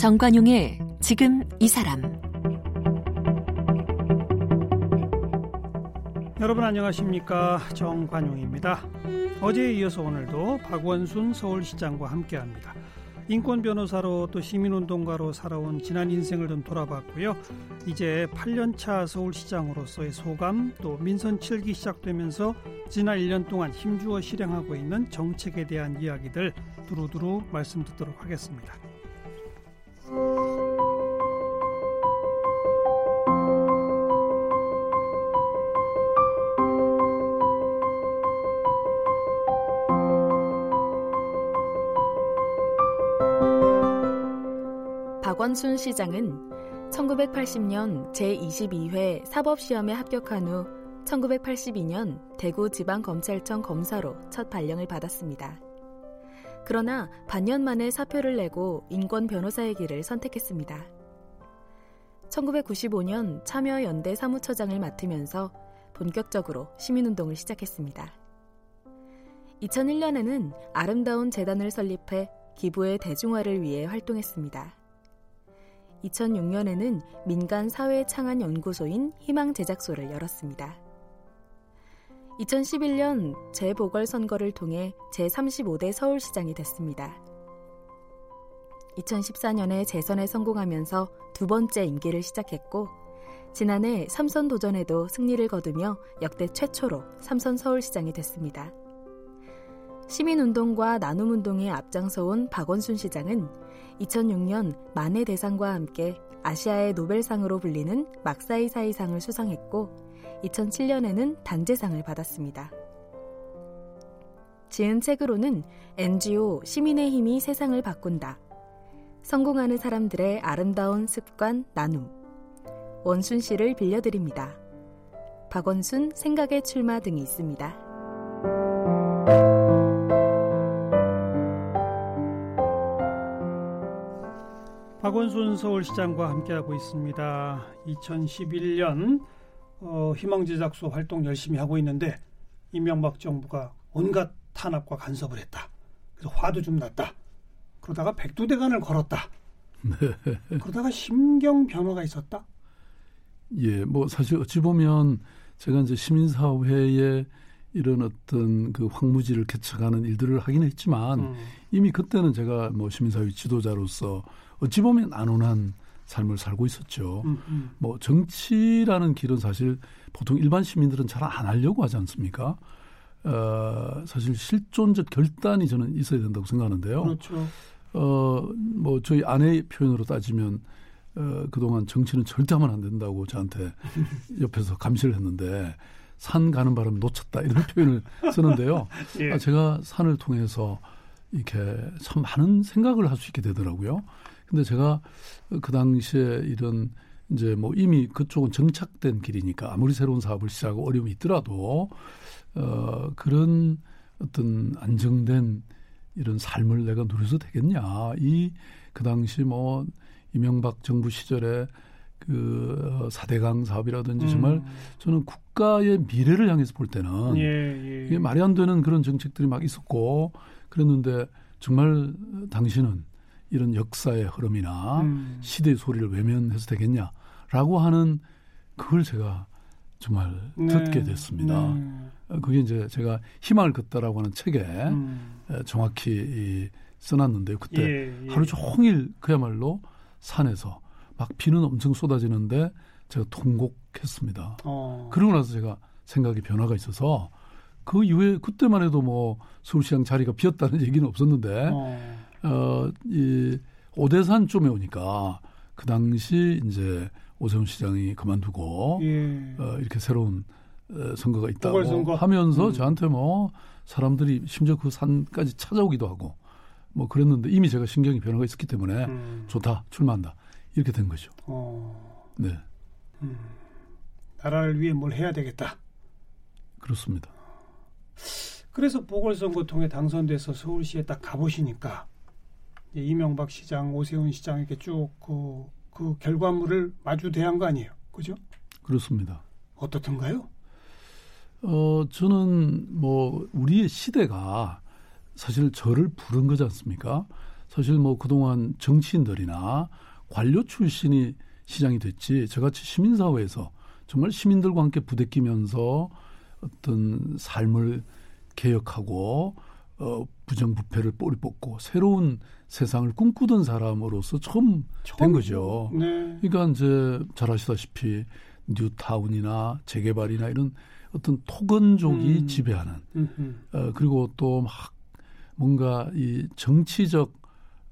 정관용의 지금 이 사람 여러분 안녕하십니까 정관용입니다. 어제에 이어서 오늘도 박원순 서울시장과 함께합니다. 인권 변호사로 또 시민운동가로 살아온 지난 인생을 좀 돌아봤고요. 이제 8년차 서울시장으로서의 소감 또 민선 7기 시작되면서 지난 1년 동안 힘주어 실행하고 있는 정책에 대한 이야기들 두루두루 말씀 듣도록 하겠습니다. 박원순 시장은 1980년 제22회 사법시험에 합격한 후 1982년 대구지방검찰청 검사로 첫 발령을 받았습니다. 그러나 반년 만에 사표를 내고 인권 변호사의 길을 선택했습니다. 1995년 참여연대 사무처장을 맡으면서 본격적으로 시민운동을 시작했습니다. 2001년에는 아름다운 재단을 설립해 기부의 대중화를 위해 활동했습니다. 2006년에는 민간 사회 창안 연구소인 희망 제작소를 열었습니다. 2011년 재보궐선거를 통해 제35대 서울시장이 됐습니다. 2014년에 재선에 성공하면서 두 번째 임기를 시작했고 지난해 삼선 도전에도 승리를 거두며 역대 최초로 삼선 서울시장이 됐습니다. 시민운동과 나눔운동에 앞장서온 박원순 시장은 2006년 만해 대상과 함께 아시아의 노벨상으로 불리는 막사이사이상을 수상했고 2007년에는 단재상을 받았습니다. 지은 책으로는 NGO 시민의 힘이 세상을 바꾼다. 성공하는 사람들의 아름다운 습관 나눔. 원순 씨를 빌려드립니다. 박원순 생각의 출마 등이 있습니다. 박원순 서울시장과 함께하고 있습니다. 2011년 어, 희망제작소 활동 열심히 하고 있는데 이명박 정부가 온갖 탄압과 간섭을 했다. 그래서 화도 좀 났다. 그러다가 백두대간을 걸었다. 네. 그러다가 심경 변화가 있었다. 예, 뭐 사실 어찌 보면 제가 이제 시민사회에 이런 어떤 그 황무지를 개척하는 일들을 하긴 했지만 음. 이미 그때는 제가 뭐 시민사회 지도자로서 어찌 보면 안온한 삶을 살고 있었죠. 음, 음. 뭐 정치라는 길은 사실 보통 일반 시민들은 잘 안 하려고 하지 않습니까? 어, 사실 실존적 결단이 저는 있어야 된다고 생각하는데요. 그렇죠. 어, 뭐 저희 아내의 표현으로 따지면 어, 그동안 정치는 절대 하면 안 된다고 저한테 옆에서 감시를 했는데 산 가는 바람 놓쳤다 이런 표현을 쓰는데요. 예. 아, 제가 산을 통해서 이렇게 참 많은 생각을 할 수 있게 되더라고요. 근데 제가 그 당시에 이런 이제 뭐 이미 그쪽은 정착된 길이니까 아무리 새로운 사업을 시작하고 어려움이 있더라도 어 그런 어떤 안정된 이런 삶을 내가 누려서 되겠냐. 이 그 당시 뭐 이명박 정부 시절에 그 사대강 사업이라든지 음. 정말 저는 국가의 미래를 향해서 볼 때는 예, 예. 이게 말이 안 되는 그런 정책들이 막 있었고 그랬는데 정말 당신은 이런 역사의 흐름이나 음. 시대의 소리를 외면해서 되겠냐라고 하는 그걸 제가 정말 네. 듣게 됐습니다. 네. 그게 이제 제가 희망을 걷다라고 하는 책에 음. 정확히 이 써놨는데요. 그때 예, 예. 하루 종일 그야말로 산에서 막 비는 엄청 쏟아지는데 제가 통곡했습니다. 어. 그러고 나서 제가 생각의 변화가 있어서 그 이후에 그때만 해도 뭐 서울시장 자리가 비었다는 얘기는 없었는데 어. 어, 이 오대산 쪽에 오니까 그 당시 이제 오세훈 시장이 그만두고 예. 어, 이렇게 새로운 어, 선거가 있다고 선거. 하면서 음. 저한테 뭐 사람들이 심지어 그 산까지 찾아오기도 하고 뭐 그랬는데 이미 제가 신경이 변화가 있었기 때문에 음. 좋다 출마한다 이렇게 된 거죠. 어. 네. 음. 나라를 위해 뭘 해야 되겠다. 그렇습니다. 그래서 보궐선거 통해 당선돼서 서울시에 딱 가보시니까 이명박 시장, 오세훈 시장 이렇게 쭉그 그 결과물을 마주 대한 거 아니에요, 그죠? 그렇습니다. 어떻던가요? 어 저는 뭐 우리의 시대가 사실 저를 부른 거지 않습니까? 사실 뭐 그동안 정치인들이나 관료 출신이 시장이 됐지 저같이 시민사회에서 정말 시민들과 함께 부대끼면서 어떤 삶을 개혁하고 어, 부정부패를 뿌리 뽑고 새로운 세상을 꿈꾸던 사람으로서 처음, 된 거죠. 네. 그러니까 이제 잘 아시다시피 뉴타운이나 재개발이나 이런 어떤 토건족이 음. 지배하는 음흠. 어, 그리고 또 막 뭔가 이 정치적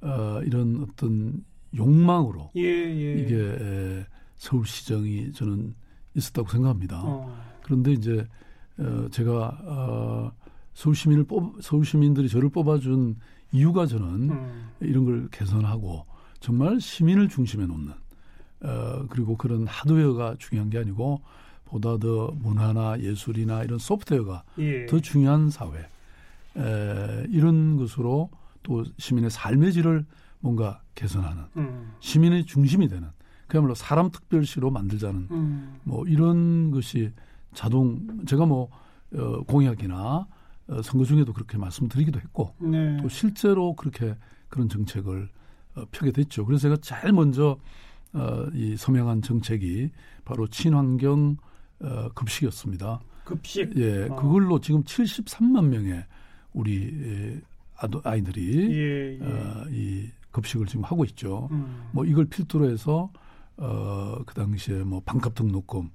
어, 이런 어떤 욕망으로 예, 예. 이게 에, 서울시정이 저는 있었다고 생각합니다. 어. 그런데 이제 어, 제가 어, 서울 시민을 뽑 서울 시민들이 저를 뽑아준 이유가 저는 음. 이런 걸 개선하고 정말 시민을 중심에 놓는 어, 그리고 그런 하드웨어가 중요한 게 아니고 보다 더 문화나 예술이나 이런 소프트웨어가 예. 더 중요한 사회 에, 이런 것으로 또 시민의 삶의 질을 뭔가 개선하는 음. 시민의 중심이 되는 그야말로 사람 특별시로 만들자는 음. 뭐 이런 것이 자동 제가 뭐 어, 공약이나 어, 선거 중에도 그렇게 말씀드리기도 했고 네. 또 실제로 그렇게 그런 정책을 어, 펴게 됐죠. 그래서 제가 제일 먼저 어, 이 서명한 정책이 바로 친환경 어, 급식이었습니다. 급식. 예, 어. 그걸로 지금 73만 명의 우리 예, 아도, 아이들이 예, 예. 어, 이 급식을 지금 하고 있죠. 음. 뭐 이걸 필두로 해서 어, 그 당시에 뭐 반값 등록금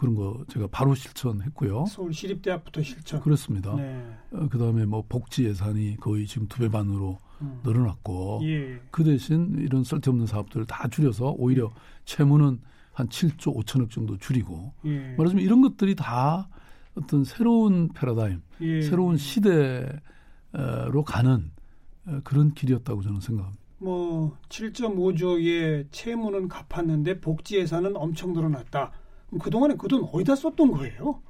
그런 거 제가 바로 실천했고요. 서울 시립대학부터 실천. 그렇습니다. 네. 어, 그다음에 뭐 복지 예산이 거의 지금 두 배 반으로 음. 늘어났고 예. 그 대신 이런 쓸데없는 사업들을 다 줄여서 오히려 채무는 한 7조 5천억 정도 줄이고 예. 말하자면 이런 것들이 다 어떤 새로운 패러다임, 예. 새로운 시대로 가는 어, 그런 길이었다고 저는 생각합니다. 뭐 7.5조의 채무는 갚았는데 복지 예산은 엄청 늘어났다. 그동안에 그 돈 어디다 썼던 거예요?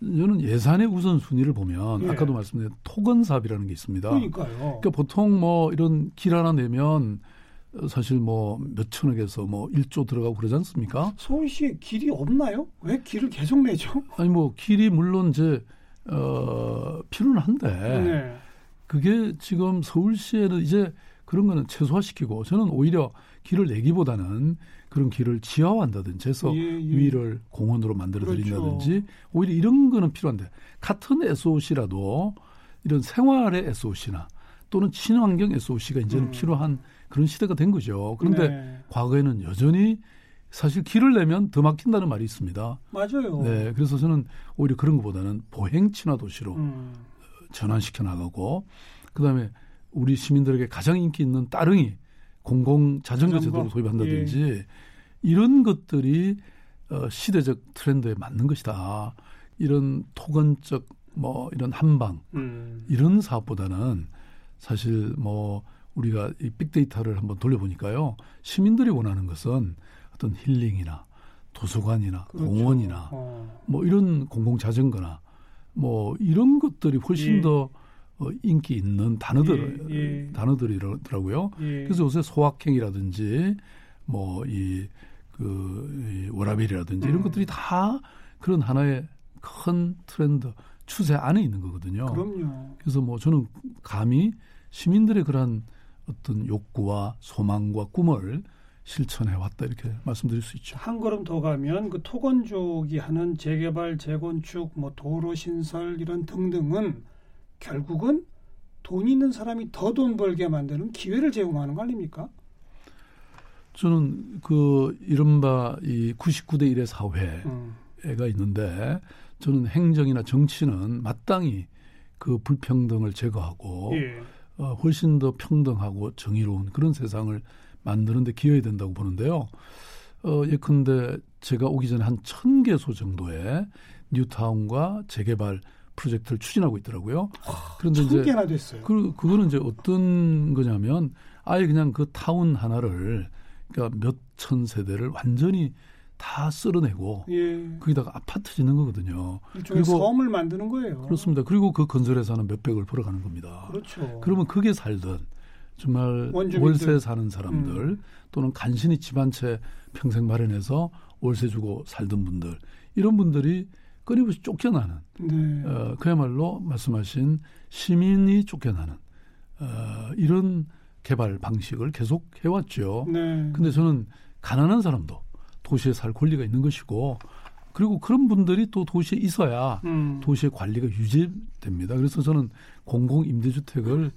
저는 예산의 우선순위를 보면 예. 아까도 말씀드린 토건 사업이라는 게 있습니다. 그러니까요. 그러니까 보통 뭐 이런 길 하나 내면 어, 사실 뭐 몇천억에서 뭐 1조 들어가고 그러지 않습니까? 서울시에 길이 없나요? 왜 길을 계속 내죠? 아니 뭐 길이 물론 이제 어 필요는 한데 네. 그게 지금 서울시에는 이제 그런 거는 최소화시키고 저는 오히려 길을 내기보다는 그런 길을 지하화한다든지 해서 예, 예. 위를 공원으로 만들어 그렇죠. 드린다든지 오히려 이런 거는 필요한데 같은 SOC라도 이런 생활의 SOC나 또는 친환경 SOC가 이제는 음. 필요한 그런 시대가 된 거죠. 그런데 네. 과거에는 여전히 사실 길을 내면 더 막힌다는 말이 있습니다. 맞아요. 네, 그래서 저는 오히려 그런 것보다는 보행 친화 도시로 음. 전환시켜 나가고 그다음에 우리 시민들에게 가장 인기 있는 따릉이 공공 자전거? 제도를 도입한다든지 이런 것들이 어, 시대적 트렌드에 맞는 것이다. 이런 토건적 뭐 이런 한방 음. 이런 사업보다는 사실 뭐 우리가 이 빅데이터를 한번 돌려보니까요 시민들이 원하는 것은 어떤 힐링이나 도서관이나 그렇죠. 공원이나 어. 뭐 이런 공공 자전거나 뭐 이런 것들이 훨씬 예. 더 어, 인기 있는 단어들 예, 예. 단어들이더라고요. 예. 그래서 요새 소확행이라든지 뭐 뭐이 그 워라벨이라든지 이런 음. 것들이 다 그런 하나의 큰 트렌드 추세 안에 있는 거거든요. 그럼요. 그래서 뭐 저는 감히 시민들의 그러한 어떤 욕구와 소망과 꿈을 실천해 왔다 이렇게 말씀드릴 수 있죠. 한 걸음 더 가면 그 토건족이 하는 재개발, 재건축, 뭐 도로 신설 이런 등등은 결국은 돈 있는 사람이 더 돈 벌게 만드는 기회를 제공하는 거 아닙니까? 저는 그 이른바 이 99대 1의 사회가 음. 있는데 저는 행정이나 정치는 마땅히 그 불평등을 제거하고 예. 어, 훨씬 더 평등하고 정의로운 그런 세상을 만드는데 기여해야 된다고 보는데요. 어, 예컨대 제가 오기 전에 한 천 개소 정도의 뉴타운과 재개발 프로젝트를 추진하고 있더라고요. 그런데 천 이제 개나 됐어요. 그 그거는 이제 어떤 거냐면 아예 그냥 그 타운 하나를 그러니까 몇 천 세대를 완전히 다 쓸어내고 예. 거기다가 아파트 짓는 거거든요. 그리고- 섬을 만드는 거예요. 그렇습니다. 그리고 그 건설회사는 몇백을 벌어가는 겁니다. 그렇죠. 그러면 그게 살던 정말 원주민들. 월세 사는 사람들 음. 또는 간신히 집 한 채 평생 마련해서 월세 주고 살던 분들 이런 분들이 끊임없이 쫓겨나는 네. 어, 그야말로 말씀하신 시민이 쫓겨나는 어, 이런 개발 방식을 계속 해왔죠. 네. 근데 저는 가난한 사람도 도시에 살 권리가 있는 것이고 그리고 그런 분들이 또 도시에 있어야 음. 도시의 관리가 유지됩니다. 그래서 저는 공공 임대주택을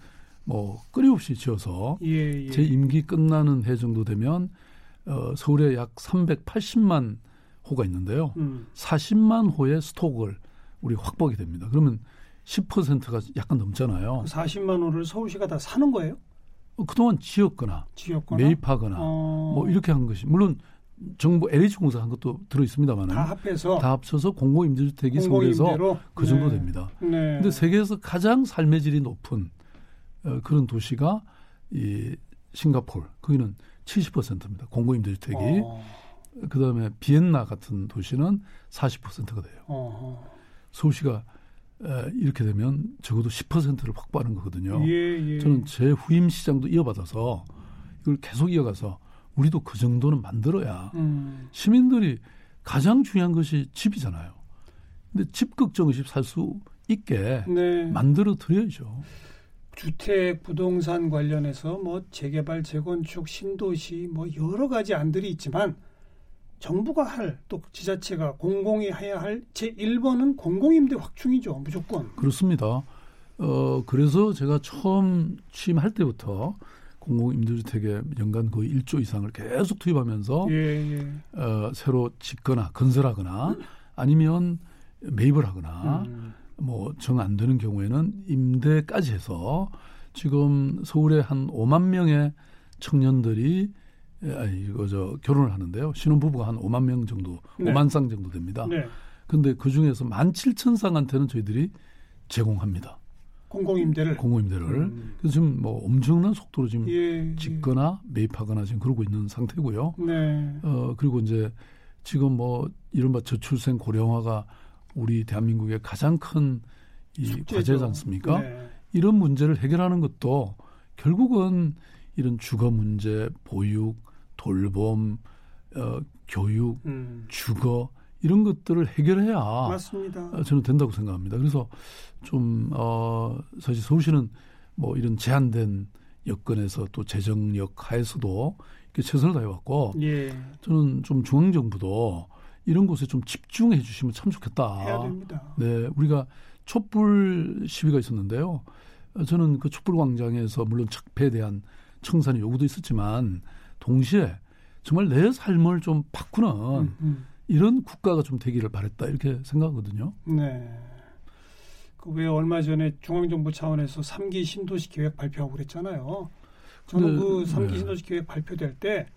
뭐 끊임없이 지어서 예, 예. 제 임기 끝나는 해 정도 되면 어, 서울에 약 380만 호가 있는데요. 음. 40만 호의 스톡을 우리 확보하게 됩니다. 그러면 10%가 약간 넘잖아요. 40만 호를 서울시가 다 사는 거예요? 어, 그동안 지었거나 지었거나 매입하거나 어, 뭐 이렇게 한 것이 물론 정부 LH공사 한 것도 들어 있습니다만은 다 다, 합해서 합쳐서 공공 임대주택이 서울에서 공공임대로 그 정도 네. 됩니다. 네. 근데 세계에서 가장 삶의 질이 높은 어, 그런 도시가 이 싱가폴 거기는 70%입니다. 공공 임대주택이 어, 그다음에 비엔나 같은 도시는 40%가 돼요. 어, 서울시가 에, 이렇게 되면 적어도 10%를 확보하는 거거든요. 예, 예. 저는 제 후임 시장도 이어받아서 이걸 계속 이어가서 우리도 그 정도는 만들어야 음, 시민들이 가장 중요한 것이 집이잖아요. 근데 집 걱정 없이 살 수 있게 네. 만들어 드려야죠. 주택 부동산 관련해서 뭐 재개발, 재건축, 신도시 뭐 여러 가지 안들이 있지만 정부가 할 또 지자체가 공공이 해야 할 제 1번은 공공임대 확충이죠. 무조건. 그렇습니다. 어 그래서 제가 처음 취임할 때부터 공공임대주택에 연간 거의 1조 이상을 계속 투입하면서 예, 예. 어, 새로 짓거나 건설하거나 아니면 매입을 하거나 음, 뭐정 안 되는 경우에는 임대까지 해서 지금 서울에 한 5만 명의 청년들이 에, 아니 이거 저 결혼을 하는데요. 신혼 부부가 한 5만 명 정도, 네. 5만 쌍 정도 됩니다. 네. 근데 그 중에서 1만 7천 쌍한테는 저희들이 제공합니다. 공공임대를. 공공임대를. 음. 그래서 지금 뭐 엄청난 속도로 지금 예, 짓거나 매입하거나 지금 그러고 있는 상태고요. 예. 네. 어 그리고 이제 지금 뭐 이른바 저출생 고령화가 우리 대한민국의 가장 큰 이. 과제지 않습니까? 네. 이런 문제를 해결하는 것도 결국은 이런 주거 문제, 보육, 돌봄, 어, 교육, 음, 주거 이런 것들을 해결해야 맞습니다. 어, 저는 된다고 생각합니다. 그래서 좀 어, 사실 서울시는 뭐 이런 제한된 여건에서 또 재정력 하에서도 이렇게 최선을 다해왔고 예, 저는 좀 중앙정부도 이런 곳에 좀 집중해 주시면 참 좋겠다. 해야 됩니다. 네, 우리가 촛불 시위가 있었는데요. 어, 저는 그 촛불 광장에서 물론 적폐에 대한 청산의 요구도 있었지만 동시에 정말 내 삶을 좀 바꾸는 음, 음. 이런 국가가 좀 되기를 바랬다 이렇게 생각하거든요. 네. 그 왜 얼마 전에 중앙정부 차원에서 3기 신도시 계획 발표하고 그랬잖아요. 저는 네, 그 3기 네. 신도시 계획 발표될 때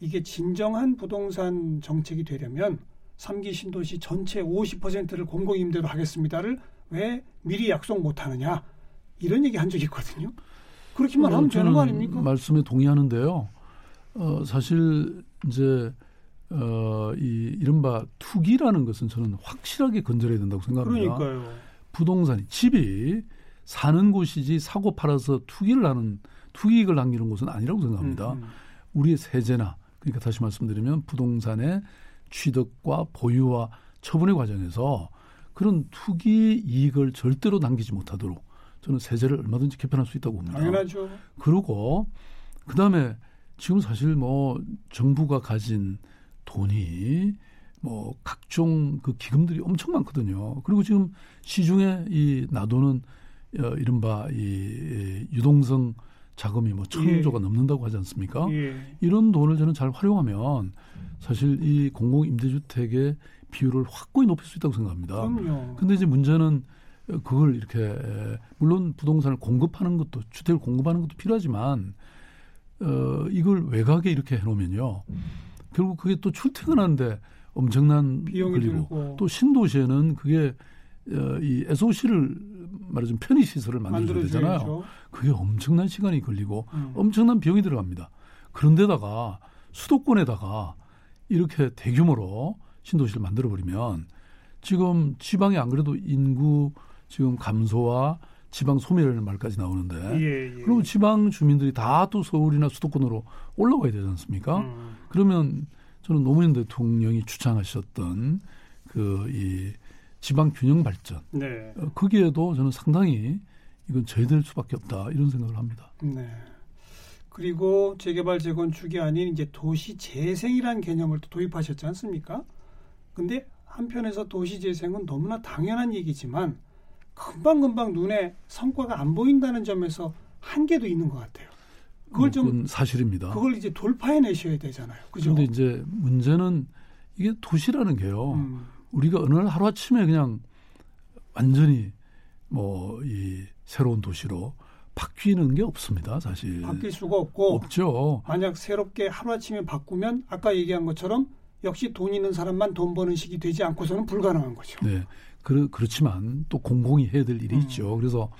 이게 진정한 부동산 정책이 되려면 3기 신도시 전체 50%를 공공임대로 하겠습니다를 왜 미리 약속 못 하느냐 이런 얘기 한 적이 있거든요. 그렇게만 어, 하면 되는 거 아닙니까? 말씀에 동의하는데요. 어, 사실 이제 어, 이 이른바 투기라는 것은 저는 확실하게 건절해야 된다고 생각합니다. 그러니까요. 부동산이 집이 사는 곳이지 사고 팔아서 투기를 하는 투기익을 남기는 곳은 아니라고 생각합니다. 음, 음. 우리의 세제나 그러니까 다시 말씀드리면 부동산의 취득과 보유와 처분의 과정에서 그런 투기 이익을 절대로 남기지 못하도록 저는 세제를 얼마든지 개편할 수 있다고 봅니다. 당연하죠. 그리고 그다음에 지금 사실 뭐 정부가 가진 돈이 뭐 각종 그 기금들이 엄청 많거든요. 그리고 지금 시중에 이 놔두는 어, 이른바 이, 이 유동성 자금이 뭐 천조가 넘는다고 하지 않습니까? 예. 이런 돈을 저는 잘 활용하면 사실 이 공공 임대주택의 비율을 확고히 높일 수 있다고 생각합니다. 그럼요. 근데 이제 문제는 그걸 이렇게 에, 물론 부동산을 공급하는 것도 주택을 공급하는 것도 필요하지만 어 이걸 외곽에 이렇게 해놓으면요 결국 그게 또 출퇴근하는데 엄청난 비용이 걸리고 들고 또 신도시에는 그게 어, 이 SOC를 말하자면 편의 시설을 만들어야 되잖아요. 만들어줘야죠. 그게 엄청난 시간이 걸리고 음. 엄청난 비용이 들어갑니다. 그런데다가 수도권에다가 이렇게 대규모로 신도시를 만들어 버리면 지금 지방에 안 그래도 인구 지금 감소와 지방 소멸이라는 말까지 나오는데 예, 예. 그럼 지방 주민들이 다 또 서울이나 수도권으로 올라가야 되지 않습니까? 음. 그러면 저는 노무현 대통령이 주창하셨던 그 이 지방 균형 발전 네. 어, 거기에도 저는 상당히 이건 저해될 수밖에 없다 이런 생각을 합니다. 네. 그리고 재개발 재건축이 아닌 이제 도시 재생이라는 개념을 또 도입하셨지 않습니까? 근데 한편에서 도시 재생은 너무나 당연한 얘기지만 금방금방 눈에 성과가 안 보인다는 점에서 한계도 있는 것 같아요. 그걸 좀 사실입니다. 그걸 이제 돌파해 내셔야 되잖아요. 그죠? 그런데 이제 문제는 이게 도시라는 게요. 음. 우리가 어느 날 하루아침에 그냥 완전히 뭐 이 새로운 도시로 바뀌는 게 없습니다, 사실. 바뀔 수가 없고 없죠. 만약 새롭게 하루아침에 바꾸면 아까 얘기한 것처럼 역시 돈 있는 사람만 돈 버는 식이 되지 않고서는 불가능한 거죠. 네. 그렇, 그렇지만 또 공공이 해야 될 일이 음. 있죠. 그래서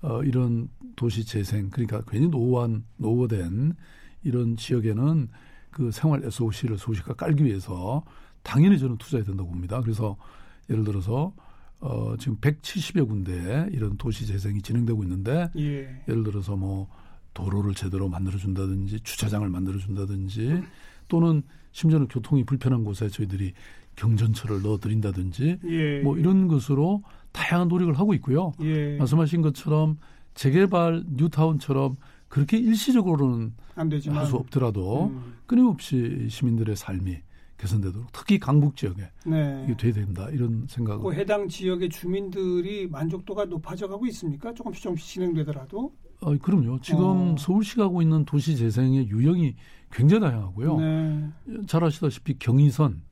어, 이런 도시 재생 그러니까 괜히 노후한 노후된 이런 지역에는 그 생활 SOC를 소식화 깔기 위해서 당연히 저는 투자해야 된다고 봅니다. 그래서 예를 들어서 어, 지금 170여 군데 이런 도시 재생이 진행되고 있는데 예. 예를 들어서 뭐 도로를 제대로 만들어 준다든지 주차장을 만들어 준다든지 또는 심지어는 교통이 불편한 곳에 저희들이 경전철을 넣어 드린다든지 예. 뭐 이런 것으로 다양한 노력을 하고 있고요. 예. 말씀하신 것처럼 재개발 뉴타운처럼 그렇게 일시적으로는 할 수 없더라도 음. 끊임없이 시민들의 삶이 개선되도록 특히 강북 지역에 네. 이게 돼야 된다 이런 생각을. 그 해당 지역의 주민들이 만족도가 높아져가고 있습니까? 조금씩 조금씩 진행되더라도. 어, 그럼요. 지금 어. 서울시가 하고 있는 도시 재생의 유형이 굉장히 다양하고요. 네. 잘 아시다시피 경의선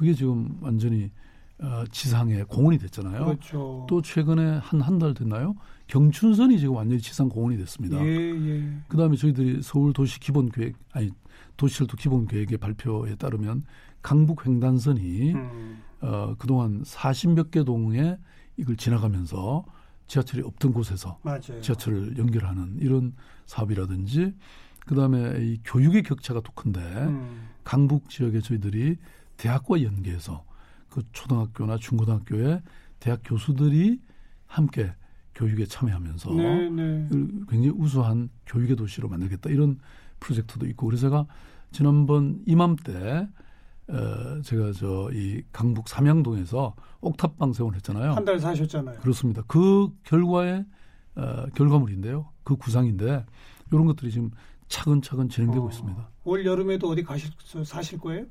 그게 지금 완전히 어, 지상에 공원이 됐잖아요. 그렇죠. 또 최근에 한 한 달 됐나요? 경춘선이 지금 완전히 지상 공원이 됐습니다. 예, 예. 그다음에 저희들이 서울 도시 기본 계획 아니 도시철도 기본 계획의 발표에 따르면 강북 횡단선이 음. 어, 그동안 40몇 개 동에 이걸 지나가면서 지하철이 없던 곳에서 맞아요. 지하철을 연결하는 이런 사업이라든지 그다음에 이 교육의 격차가 더 큰데 음. 강북 지역에 저희들이 대학과 연계해서 그 초등학교나 중고등학교에 대학 교수들이 함께 교육에 참여하면서 네, 네. 굉장히 우수한 교육의 도시로 만들겠다 이런 프로젝트도 있고 그래서 제가 지난번 이맘때 어, 제가 저 이 강북 삼양동에서 옥탑방 세원 했잖아요. 한 달 사셨잖아요. 그렇습니다. 그 결과의 어, 결과물인데요. 그 구상인데 이런 것들이 지금 차근차근 진행되고 어, 있습니다. 올 여름에도 어디 가실 사실 거예요?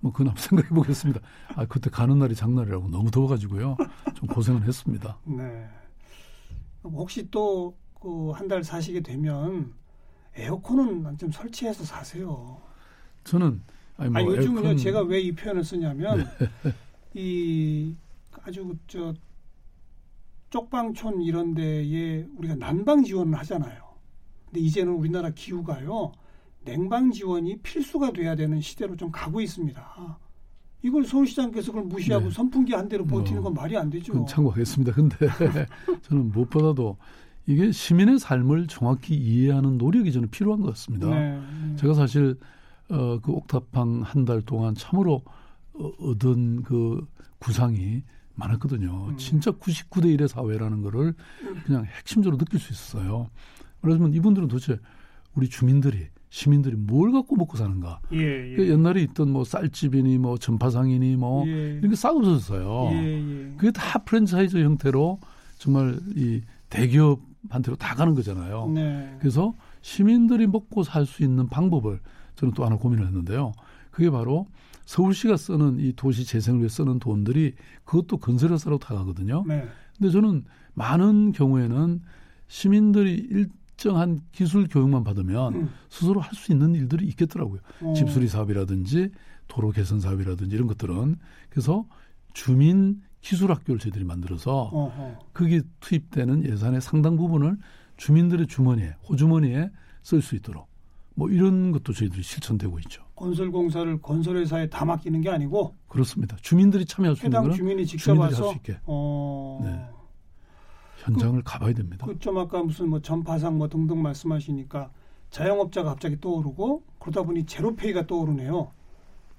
뭐 그건 한번 생각해 보겠습니다. 아 그때 가는 날이 장날이라고 너무 더워가지고요. 좀 고생을 했습니다. 네. 혹시 또 그 한 달 사시게 되면 에어컨은 좀 설치해서 사세요. 저는 아니, 뭐 아니 요즘은요 에어컨... 제가 왜 이 표현을 쓰냐면 네. 이 아주 저 쪽방촌 이런 데에 우리가 난방 지원을 하잖아요. 근데 이제는 우리나라 기후가요. 냉방 지원이 필수가 돼야 되는 시대로 좀 가고 있습니다. 이걸 서울시장께서 그걸 무시하고 네. 선풍기 한 대로 버티는 건 말이 안 되죠. 참고하겠습니다. 근데 저는 무엇보다도 이게 시민의 삶을 정확히 이해하는 노력이 저는 필요한 것 같습니다. 네. 제가 사실 어, 그 옥탑방 한 달 동안 참으로 어, 얻은 그 구상이 많았거든요. 음. 진짜 99대 1의 사회라는 거를 그냥 핵심적으로 느낄 수 있었어요. 그러면 이분들은 도대체 우리 주민들이 시민들이 뭘 갖고 먹고 사는가. 예, 예. 그 옛날에 있던 뭐 쌀집이니 뭐 전파상이니 뭐 예. 이런 게 싹 없어졌어요. 예, 예. 그게 다 프랜차이즈 형태로 정말 이 대기업한테로 다 가는 거잖아요. 네. 그래서 시민들이 먹고 살 수 있는 방법을 저는 또 하나 고민을 했는데요. 그게 바로 서울시가 쓰는 이 도시 재생을 위해 쓰는 돈들이 그것도 건설회사로 다 가거든요. 네. 근데 저는 많은 경우에는 시민들이 일, 특정한 기술 교육만 받으면 음. 스스로 할 수 있는 일들이 있겠더라고요. 어. 집수리 사업이라든지 도로 개선 사업이라든지 이런 것들은 그래서 주민 기술 학교를 저희들이 만들어서 어허. 거기에 투입되는 예산의 상당 부분을 주민들의 주머니에 호주머니에 쓸 수 있도록 뭐 이런 것도 저희들이 실천되고 있죠. 건설 공사를 건설 회사에 다 맡기는 게 아니고 그렇습니다. 주민들이 참여할 수 있는 해당 주민이 직접 와서 할수 있게. 어... 네. 현장을 그, 가봐야 됩니다. 그 좀 아까 무슨 뭐 전파상 뭐 등등 말씀하시니까 자영업자가 갑자기 떠오르고 그러다 보니 제로페이가 떠오르네요.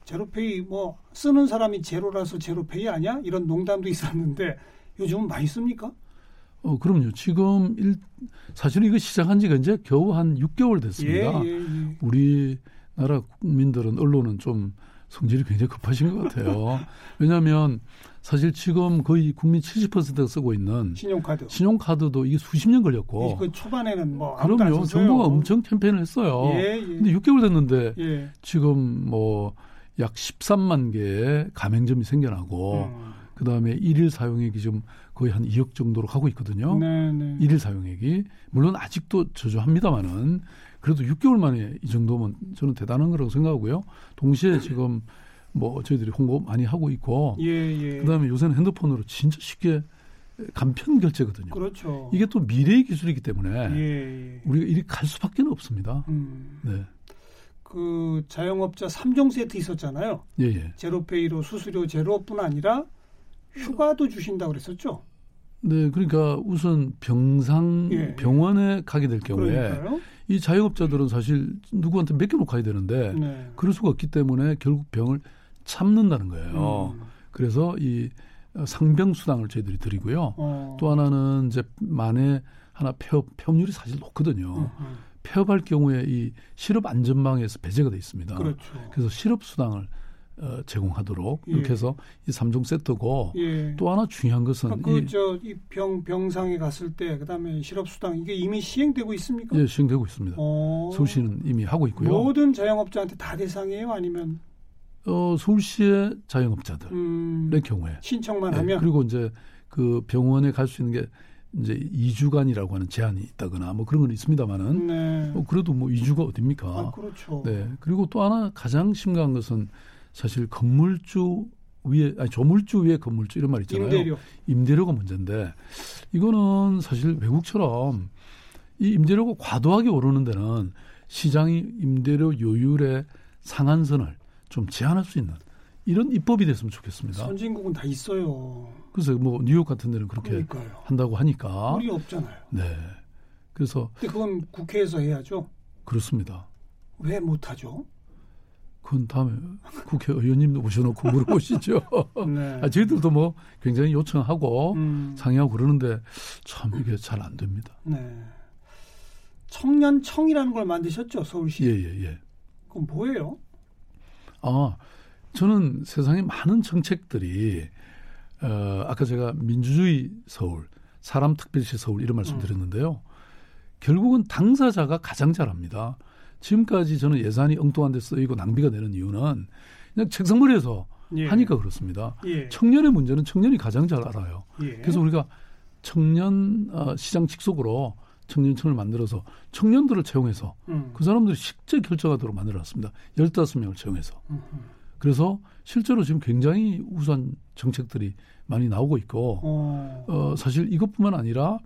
제로페이 뭐 쓰는 사람이 제로라서 제로페이 아니야? 이런 농담도 있었는데 요즘은 많이 씁니까? 어, 그럼요. 지금 일, 사실 이거 시작한 지가 이제 겨우 한 6개월 됐습니다. 예, 예, 예. 우리나라 국민들은 언론은 좀 성질이 굉장히 급하신 것 같아요. 왜냐하면 사실 지금 거의 국민 70%가 쓰고 있는 신용카드. 신용카드도 이게 수십 년 걸렸고. 그 초반에는 뭐 그럼요. 정부가 엄청 캠페인을 했어요. 예, 예. 근데 6개월 됐는데 예. 지금 뭐 약 13만 개의 가맹점이 생겨나고 음. 그다음에 일일 사용액이 지금 거의 한 2억 정도로 가고 있거든요. 네, 네. 일일 사용액이 물론 아직도 저조합니다만은 그래도 6개월 만에 이 정도면 저는 대단한 거라고 생각하고요. 동시에 지금 뭐 저희들이 홍보 많이 하고 있고 예, 예. 그다음에 요새는 핸드폰으로 진짜 쉽게 간편 결제거든요. 그렇죠. 이게 또 미래의 기술이기 때문에 예, 예. 우리가 이리 갈 수밖에 없습니다. 음. 네, 그 자영업자 3종 세트 있었잖아요. 예, 예. 제로페이로 수수료 제로뿐 아니라 휴가도 주신다고 그랬었죠. 네, 그러니까 우선 병상 예. 병원에 가게 될 경우에 그러니까요. 이 자영업자들은 사실 누구한테 맡겨놓고 가야 되는데 네. 그럴 수가 없기 때문에 결국 병을 참는다는 거예요. 음. 그래서 이 상병 수당을 저희들이 드리고요. 어. 또 하나는 이제 만에 하나 폐업 폐업률이 사실 높거든요. 음, 음. 폐업할 경우에 이 실업 안전망에서 배제가 돼 있습니다. 그렇죠. 그래서 실업 수당을 어, 제공하도록 이렇게 예. 해서 이 3종 세트고 예. 또 하나 중요한 것은 이, 그저이병 병상에 갔을 때 그다음에 실업 수당 이게 이미 시행되고 있습니까? 예, 시행되고 있습니다. 어. 서울시는 이미 하고 있고요. 모든 자영업자한테 다 대상이에요, 아니면 어, 서울시의 자영업자들의 음, 경우에 신청만 네, 하면 그리고 이제 그 병원에 갈 수 있는 게 이제 2주간이라고 하는 제한이 있다거나 뭐 그런 건 있습니다만은 네. 어, 그래도 뭐 2주가 어딥니까? 아, 그렇죠. 네. 그리고 또 하나 가장 심각한 것은 사실 건물주 위에 아니 조물주 위에 건물주 이런 말 있잖아요. 임대료. 임대료가 문제인데 이거는 사실 외국처럼 이 임대료가 과도하게 오르는 데는 시장이 임대료 요율의 상한선을 좀 제한할 수 있는 이런 입법이 됐으면 좋겠습니다. 선진국은 다 있어요. 그래서 뭐 뉴욕 같은 데는 그렇게 그러니까요. 한다고 하니까 우리 없잖아요. 네. 그래서 근데 그건 국회에서 해야죠. 그렇습니다. 왜 못하죠? 그건 다음에 국회의원님도 모셔놓고 물어보시죠. 네. 아, 저희들도 뭐 굉장히 요청하고 음, 상의하고 그러는데 참 이게 잘 안 됩니다. 네. 청년청이라는 걸 만드셨죠, 서울시. 예, 예, 예. 그건 뭐예요? 아, 저는 세상에 많은 정책들이 어, 아까 제가 민주주의 서울, 사람 특별시 서울 이런 말씀 음. 드렸는데요. 결국은 당사자가 가장 잘합니다. 지금까지 저는 예산이 엉뚱한 데 쓰이고 낭비가 되는 이유는 그냥 책상머리에서 예. 하니까 그렇습니다. 예. 청년의 문제는 청년이 가장 잘 알아요. 예. 그래서 우리가 청년 어, 시장 직속으로 청년청을 만들어서 청년들을 채용해서 음, 그 사람들이 실제 결정하도록 만들어놨습니다. 15명을 채용해서. 음, 음. 그래서 실제로 지금 굉장히 우수한 정책들이 많이 나오고 있고, 어, 어, 사실 이것뿐만 아니라,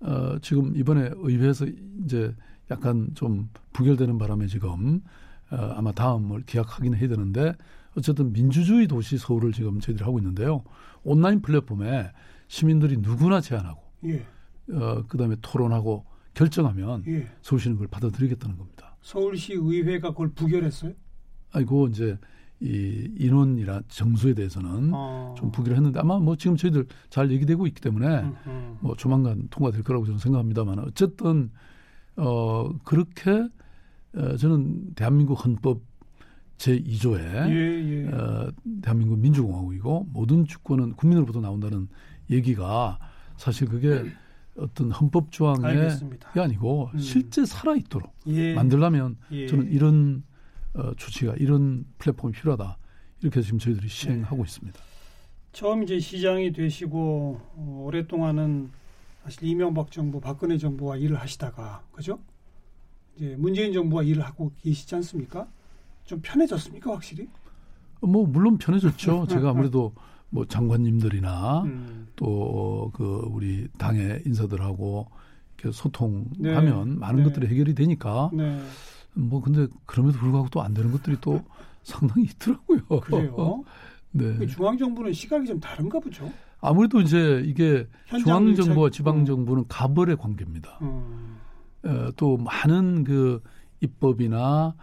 어, 지금 이번에 의회에서 이제 약간 좀 부결되는 바람에 지금, 어, 아마 다음을 기약하긴 해야 되는데, 어쨌든 민주주의 도시 서울을 지금 저희들이 하고 있는데요. 온라인 플랫폼에 시민들이 누구나 제안하고, 예. 어, 그 다음에 토론하고 결정하면 예. 서울시는 그걸 받아들이겠다는 겁니다. 서울시 의회가 그걸 부결했어요? 아이고, 이제 이 인원이나 정수에 대해서는 어. 좀 부기를 했는데 아마 뭐 지금 저희들 잘 얘기되고 있기 때문에 음, 음. 뭐 조만간 통과될 거라고 저는 생각합니다만 어쨌든 어 그렇게 어, 저는 대한민국 헌법 제 2조에 예, 예. 어, 대한민국 민주공화국이고 모든 주권은 국민으로부터 나온다는 얘기가 사실 그게 어떤 헌법 알겠습니다. 게 아니고 음. 실제 살아 있도록 예. 만들려면 예. 저는 이런 어, 조치가 이런 플랫폼이 필요하다 이렇게 지금 저희들이 네. 시행하고 있습니다. 처음 이제 시장이 되시고 어, 오랫동안은 사실 이명박 정부, 박근혜 정부와 일을 하시다가 그죠? 이제 문재인 정부와 일을 하고 계시지 않습니까? 좀 편해졌습니까, 확실히? 뭐 물론 편해졌죠. 제가 아무래도 뭐 장관님들이나 음. 또그 우리 당의 인사들하고 이렇게 소통하면 네. 많은 네. 것들이 해결이 되니까 네, 뭐 근데 그럼에도 불구하고 또 안 되는 것들이 또 상당히 있더라고요. 그래요. 네. 그 중앙 정부는 시각이 좀 다른가 보죠. 아무래도 이제 이게 현장 중앙 정부와 밀착- 지방 정부는 가벌의 관계입니다. 음, 어, 또 많은 그 입법이나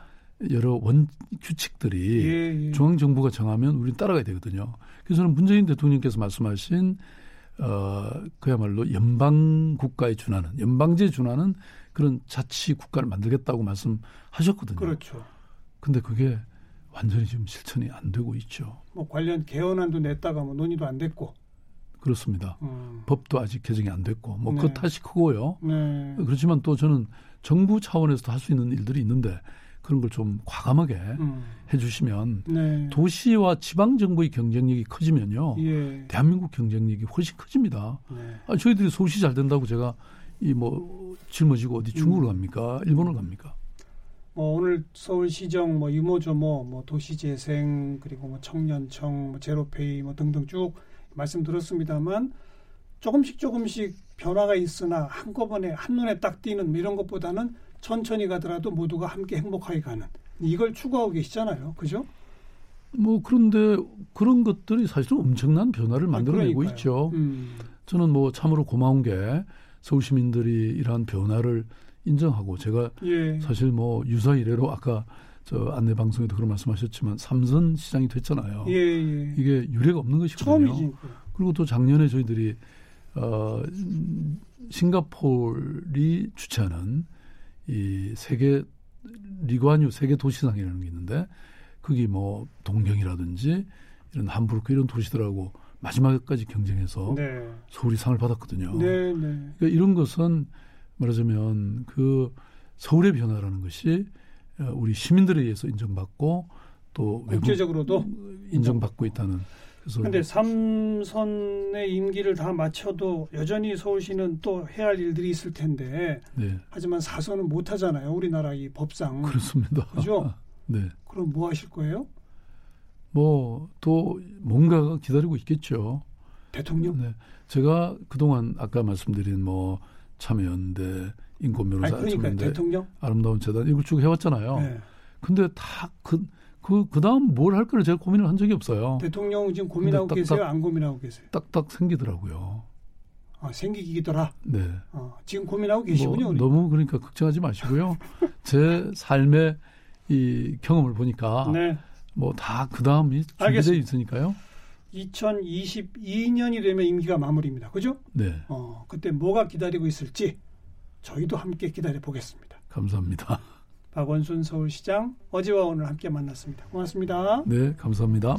여러 원 규칙들이 예, 예. 중앙 정부가 정하면 우리는 따라가야 되거든요. 그래서 저는 문재인 대통령께서 말씀하신 어 그야말로 연방 국가에 준하는 연방제에 준하는 그런 자치 국가를 만들겠다고 말씀하셨거든요. 그렇죠. 근데 그게 완전히 지금 실천이 안 되고 있죠. 뭐 관련 개헌안도 냈다가 뭐 논의도 안 됐고. 그렇습니다. 음. 법도 아직 개정이 안 됐고 뭐 네. 그 탓이 크고요. 네. 그렇지만 또 저는 정부 차원에서도 할 수 있는 일들이 있는데 그런 걸 좀 과감하게 음. 해주시면 네. 도시와 지방 정부의 경쟁력이 커지면요. 예. 대한민국 경쟁력이 훨씬 커집니다. 네. 아, 저희들이 서울시 잘 된다고 제가 이 뭐 짊어지고 어디 중국을 음. 갑니까? 일본을 갑니까? 뭐 오늘 서울시정 뭐 유모조모 뭐 도시재생 그리고 뭐 청년청 뭐 제로페이 뭐 등등 쭉 말씀 들었습니다만 조금씩 조금씩 변화가 있으나 한꺼번에 한눈에 딱 띄는 뭐 이런 것보다는 천천히 가더라도 모두가 함께 행복하게 가는 이걸 추구하고 계시잖아요. 그죠? 뭐 그런데 그런 것들이 사실은 엄청난 변화를 만들어내고 그러니까요. 있죠. 음. 저는 뭐 참으로 고마운 게 서울 시민들이 이러한 변화를 인정하고 제가 예. 사실 뭐 유사 이래로 아까 저 안내 방송에도 그런 말씀하셨지만 삼선 시장이 됐잖아요. 예, 예. 이게 유례가 없는 것이거든요. 처음이지. 그리고 또 작년에 저희들이 어 음, 싱가폴이 주최하는 이 세계 리관유 세계 도시상이라는 게 있는데 거기 뭐 동경이라든지 이런 함부르크 이런 도시들하고 마지막까지 경쟁해서 네. 서울이 상을 받았거든요. 네, 네. 그러니까 이런 것은 말하자면 그 서울의 변화라는 것이 어, 우리 시민들에 의해서 인정받고 또 외국 국제적으로도 인정받고 있다는 근데 삼선의 임기를 다 마쳐도 여전히 서울시는 또 해야 할 일들이 있을 텐데 네 하지만 사선은 못 하잖아요. 우리나라 이 법상. 그렇습니다. 그죠? 네. 그럼 뭐 하실 거예요? 뭐 또 뭔가가 기다리고 있겠죠. 대통령? 네. 제가 그동안 아까 말씀드린 뭐 참여연대 인권 아니 변호사 그러니까 대통령? 아름다운 재단 이걸 쭉 해왔잖아요. 네. 근데 다 그 그 그 다음 뭘할 거를 제가 고민을 한 적이 없어요. 대통령 지금 고민하고 근데 계세요? 딱딱- 안 고민하고 계세요? 딱딱 생기더라고요. 아, 생기기더라. 네. 어, 지금 고민하고 계시군요. 뭐 우리. 너무 그러니까 걱정하지 마시고요. 제 삶의 이 경험을 보니까 네. 뭐다 그 다음이 준비되어. 있으니까요. 2022년이 되면 임기가 마무리입니다. 그죠? 네, 어, 그때 뭐가 기다리고 있을지 저희도 함께 기다려 보겠습니다. 감사합니다. 박원순 서울시장 어제와 오늘 함께 만났습니다. 고맙습니다. 네, 감사합니다.